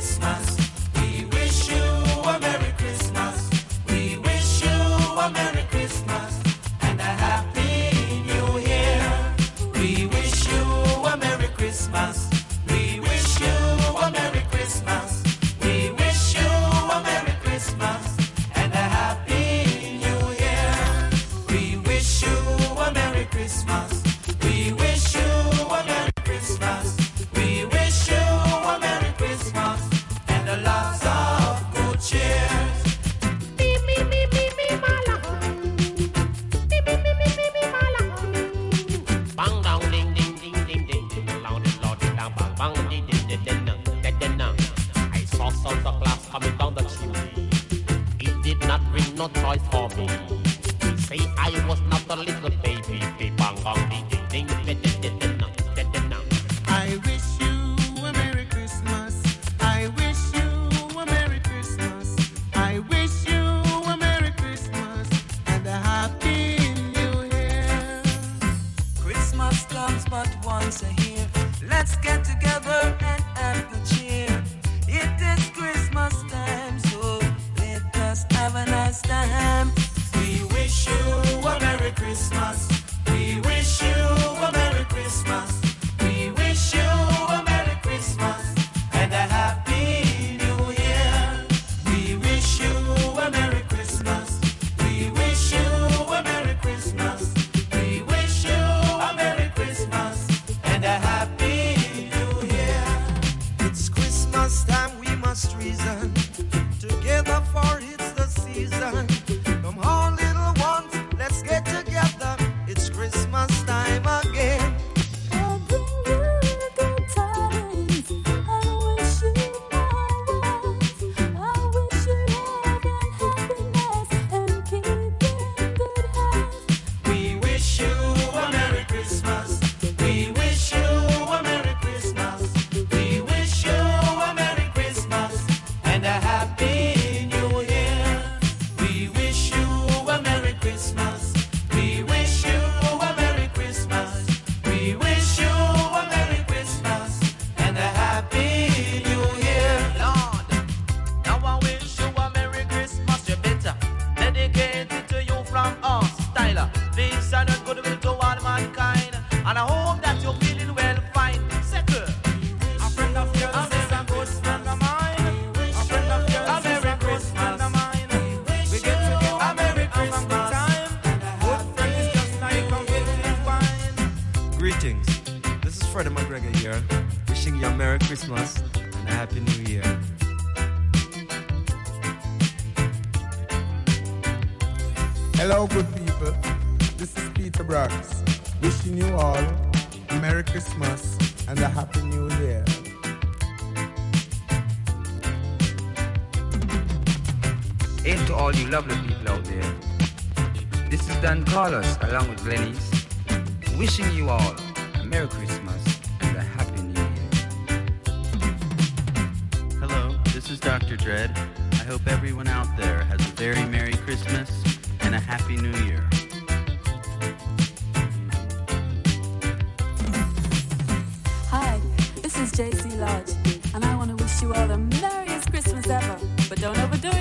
Christmas. Greetings. This is Freddie McGregor here, wishing you a Merry Christmas and a Happy New Year. Hello, good people. This is Peter Broggs, wishing you all a Merry Christmas and a Happy New Year. Hey to all you lovely people out there. This is Don Carlos along with Glennis, wishing you all a Merry Christmas and a Happy New Year. Hello, this is Dr. Dread. I hope everyone out there has a very Merry Christmas and a Happy New Year. Hi, this is JC Lodge, and I want to wish you all the merriest Christmas ever. But don't overdo it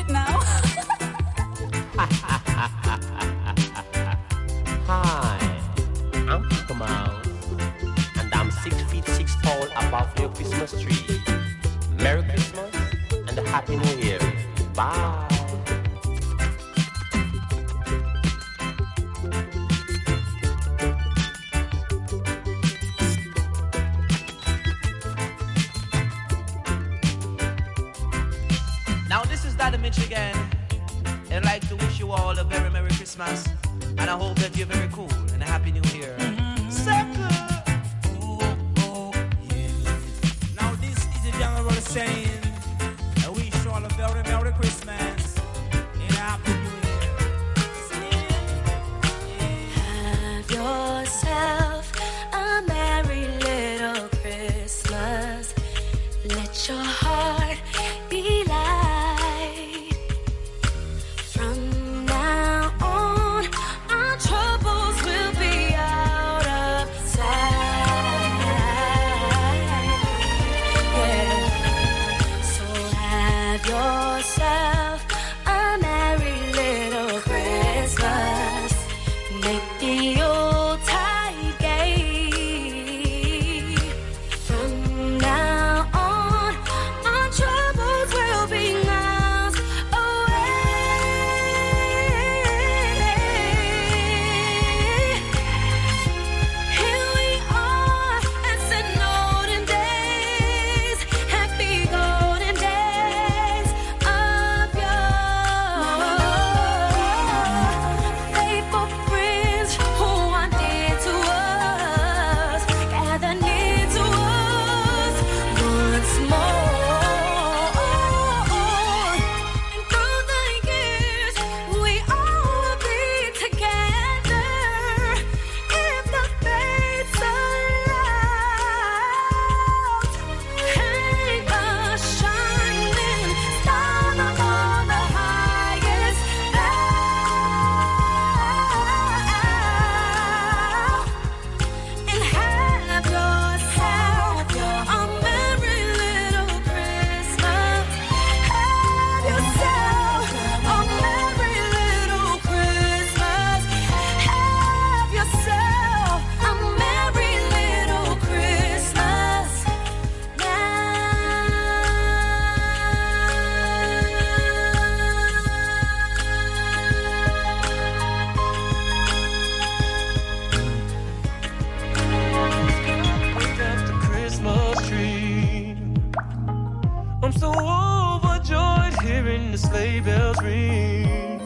sleigh bells ring.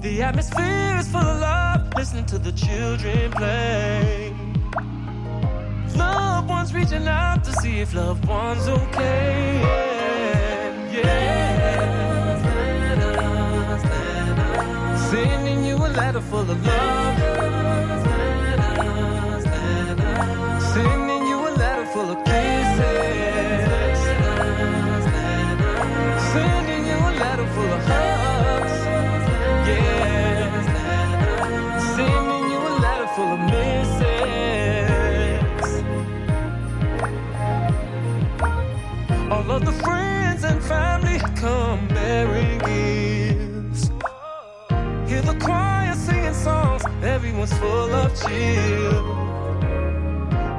The atmosphere is full of love, listening to the children play. Loved ones reaching out to see if loved ones okay. Yeah, yeah. Sending you a letter full of love. Sending you a letter full of kisses. Of the friends and family come bearing gifts. Hear the choir singing songs, everyone's full of cheer.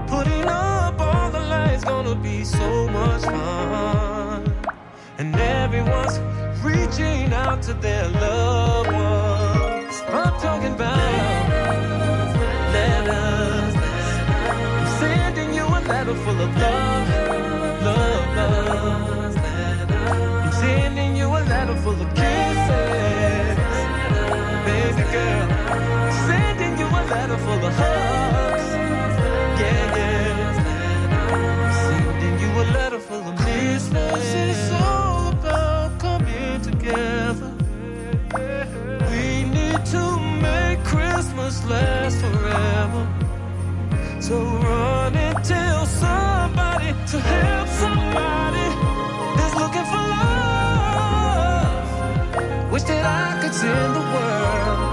Putting up all the lights, gonna be so much fun. And everyone's reaching out to their loved ones. I'm talking about letters. I'm sending you a letter full of love. Sending you a letter full of kisses, baby girl. Sending you a letter full of hugs, yeah, yeah. Sending you a letter full of Christmas is all about coming together. We need to make Christmas last forever. So run and tell somebody to help somebody that's looking for love. Wish that I could send the world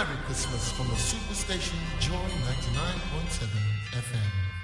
Merry Christmas from the Superstation Joy 99.7 FM.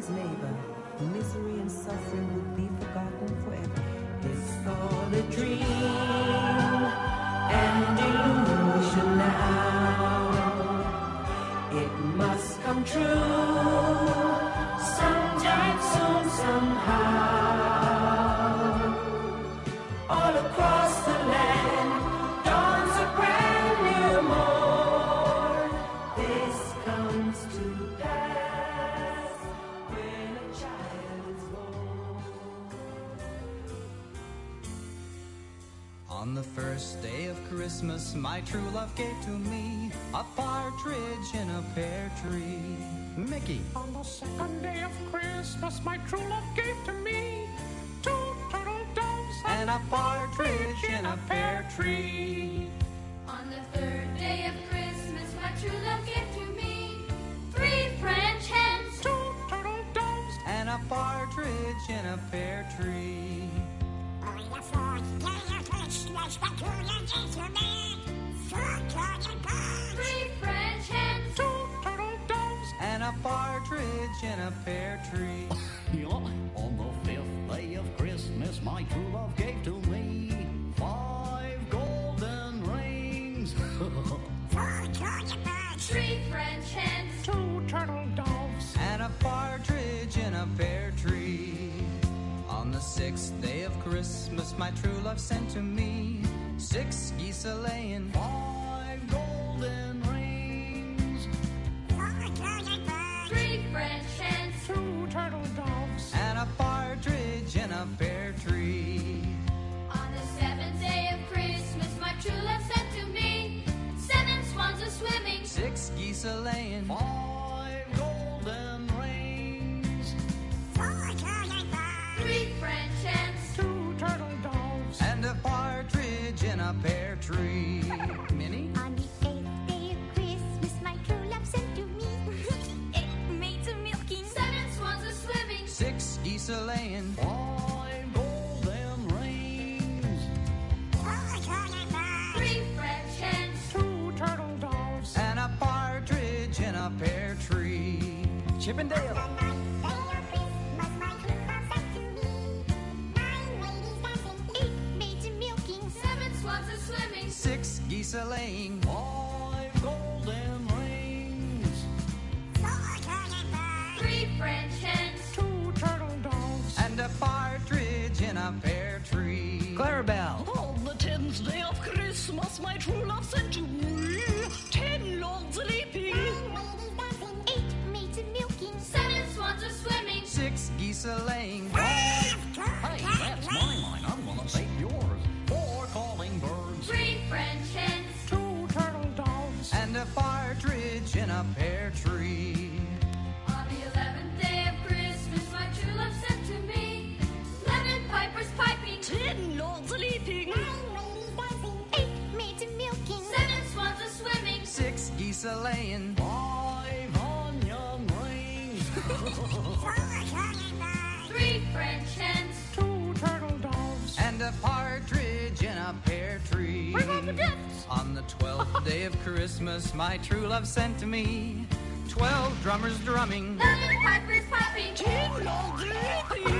man's neighbor, misery and suffering would be forgotten forever. It's all a dream and illusion now. It must come true. my true love gave to me a partridge in a pear tree. Mickey. On the second day of Christmas, my true love gave to me two turtle doves and a partridge in a pear tree. On the third day of Christmas, my true love gave to me three French hens, two turtle doves, and a partridge in a pear tree. pear tree. Minnie? On the eighth day of Christmas, my true love sent to me. Eight maids a milking, seven swans a swimming, six geese a laying. Five. Three French hens, two turtle doves, and a partridge in a pear tree. Chippendale. Whistling Christmas my true love sent to me. Twelve drummers drumming, nine pipers popping, ten moldy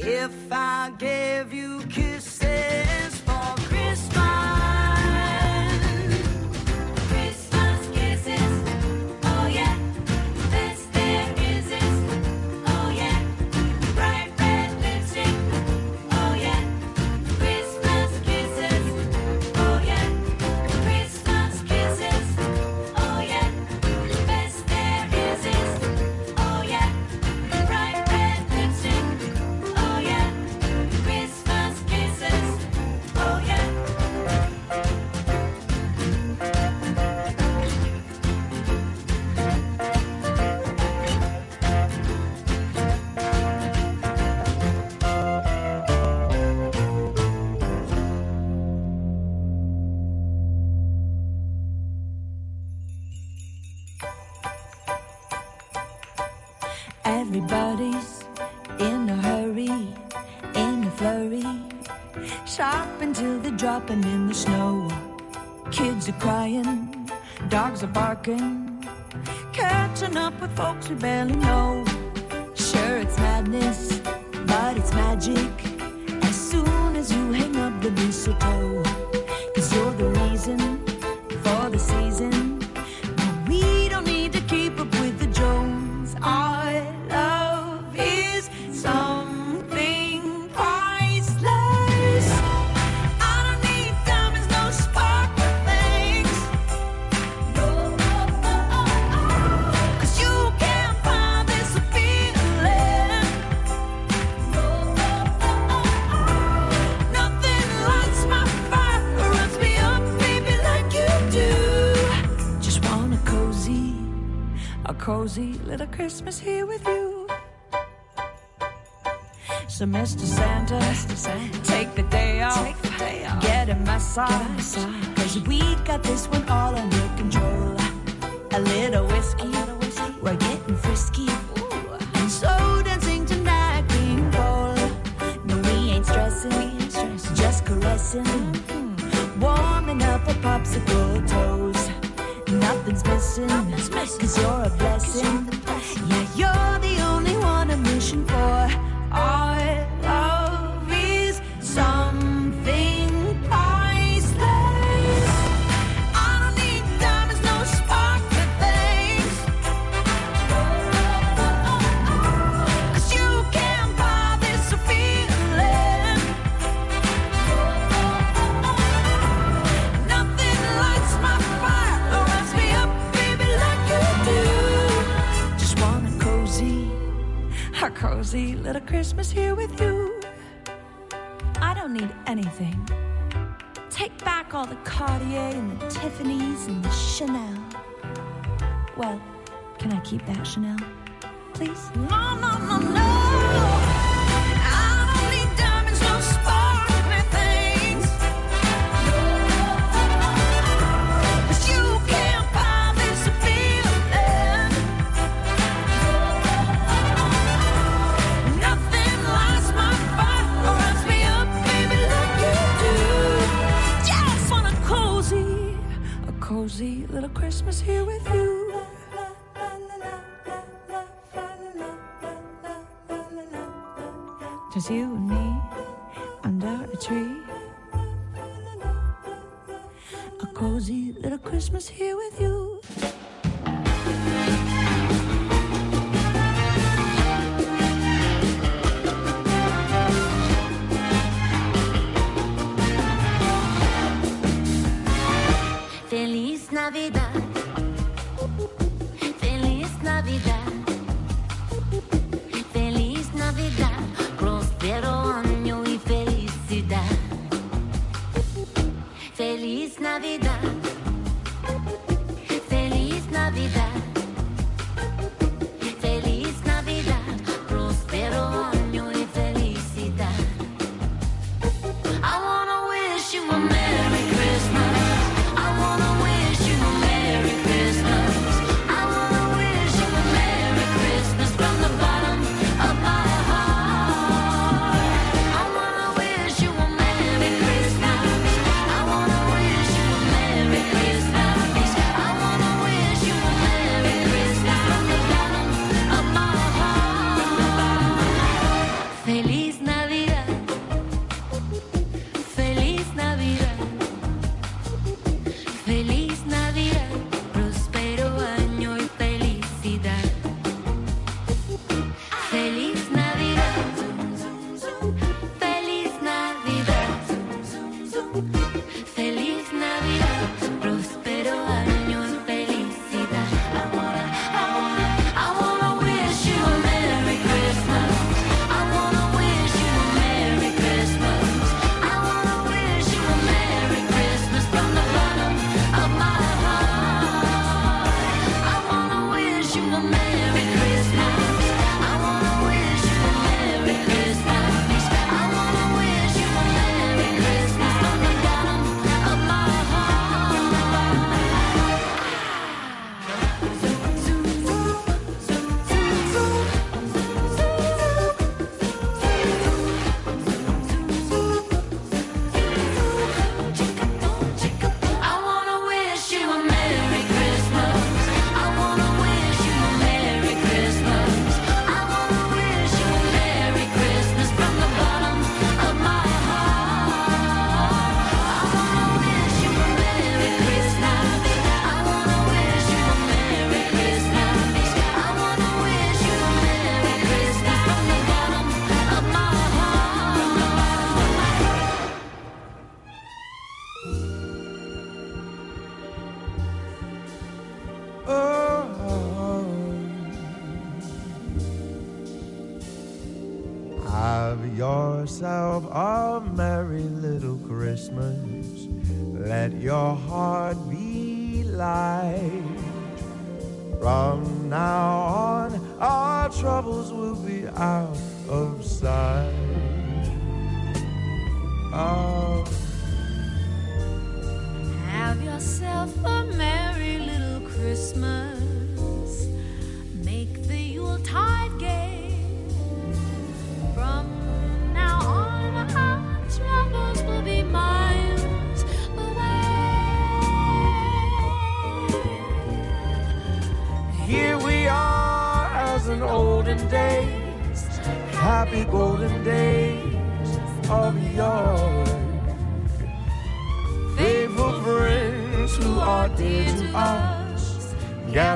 If I gave you kisses. In the snow. Kids are crying, dogs are barking, catching up with folks we barely know. Sure, it's madness, but it's magic. As soon as you hang up the mistletoe, a cozy little Christmas here with you. So, Mr. Santa, take the day off, get a massage, cause we got this one all under control. A little whiskey, we're getting frisky, and so dancing tonight, King Cole. No, we ain't stressing, just caressing, mm-hmm. warming up our popsicle toes. Nothing's missing, cause you're a blessing. Christmas here with you. I don't need anything. Take back all the Cartier and the Tiffany's and the Chanel. Well, can I keep that Chanel? Please? No, no, no, no. Cozy little Christmas here with you.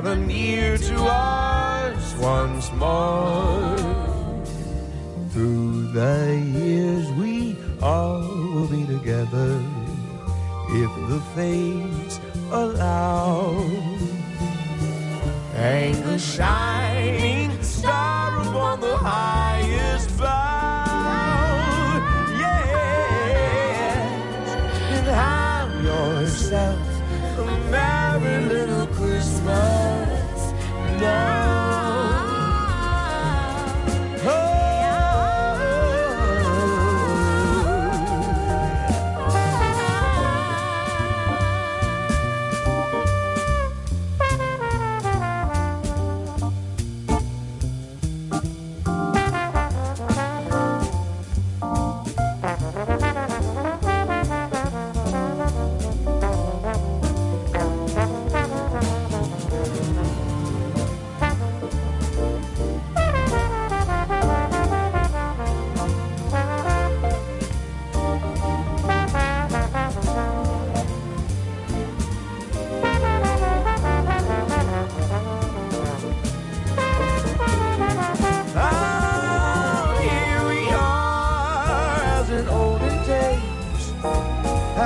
gather near to us once more. Through the years we all will be together if the fates allow. Anger shining wall.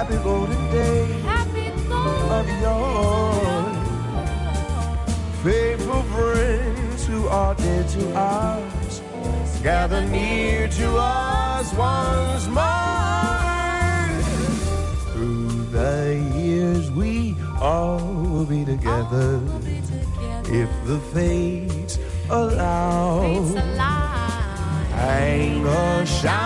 happy golden day happy of yore. Faithful friends who are dear to us, gather near to us once more. Through the years we all will be together, will be together. if the fates allow. Hang a shine.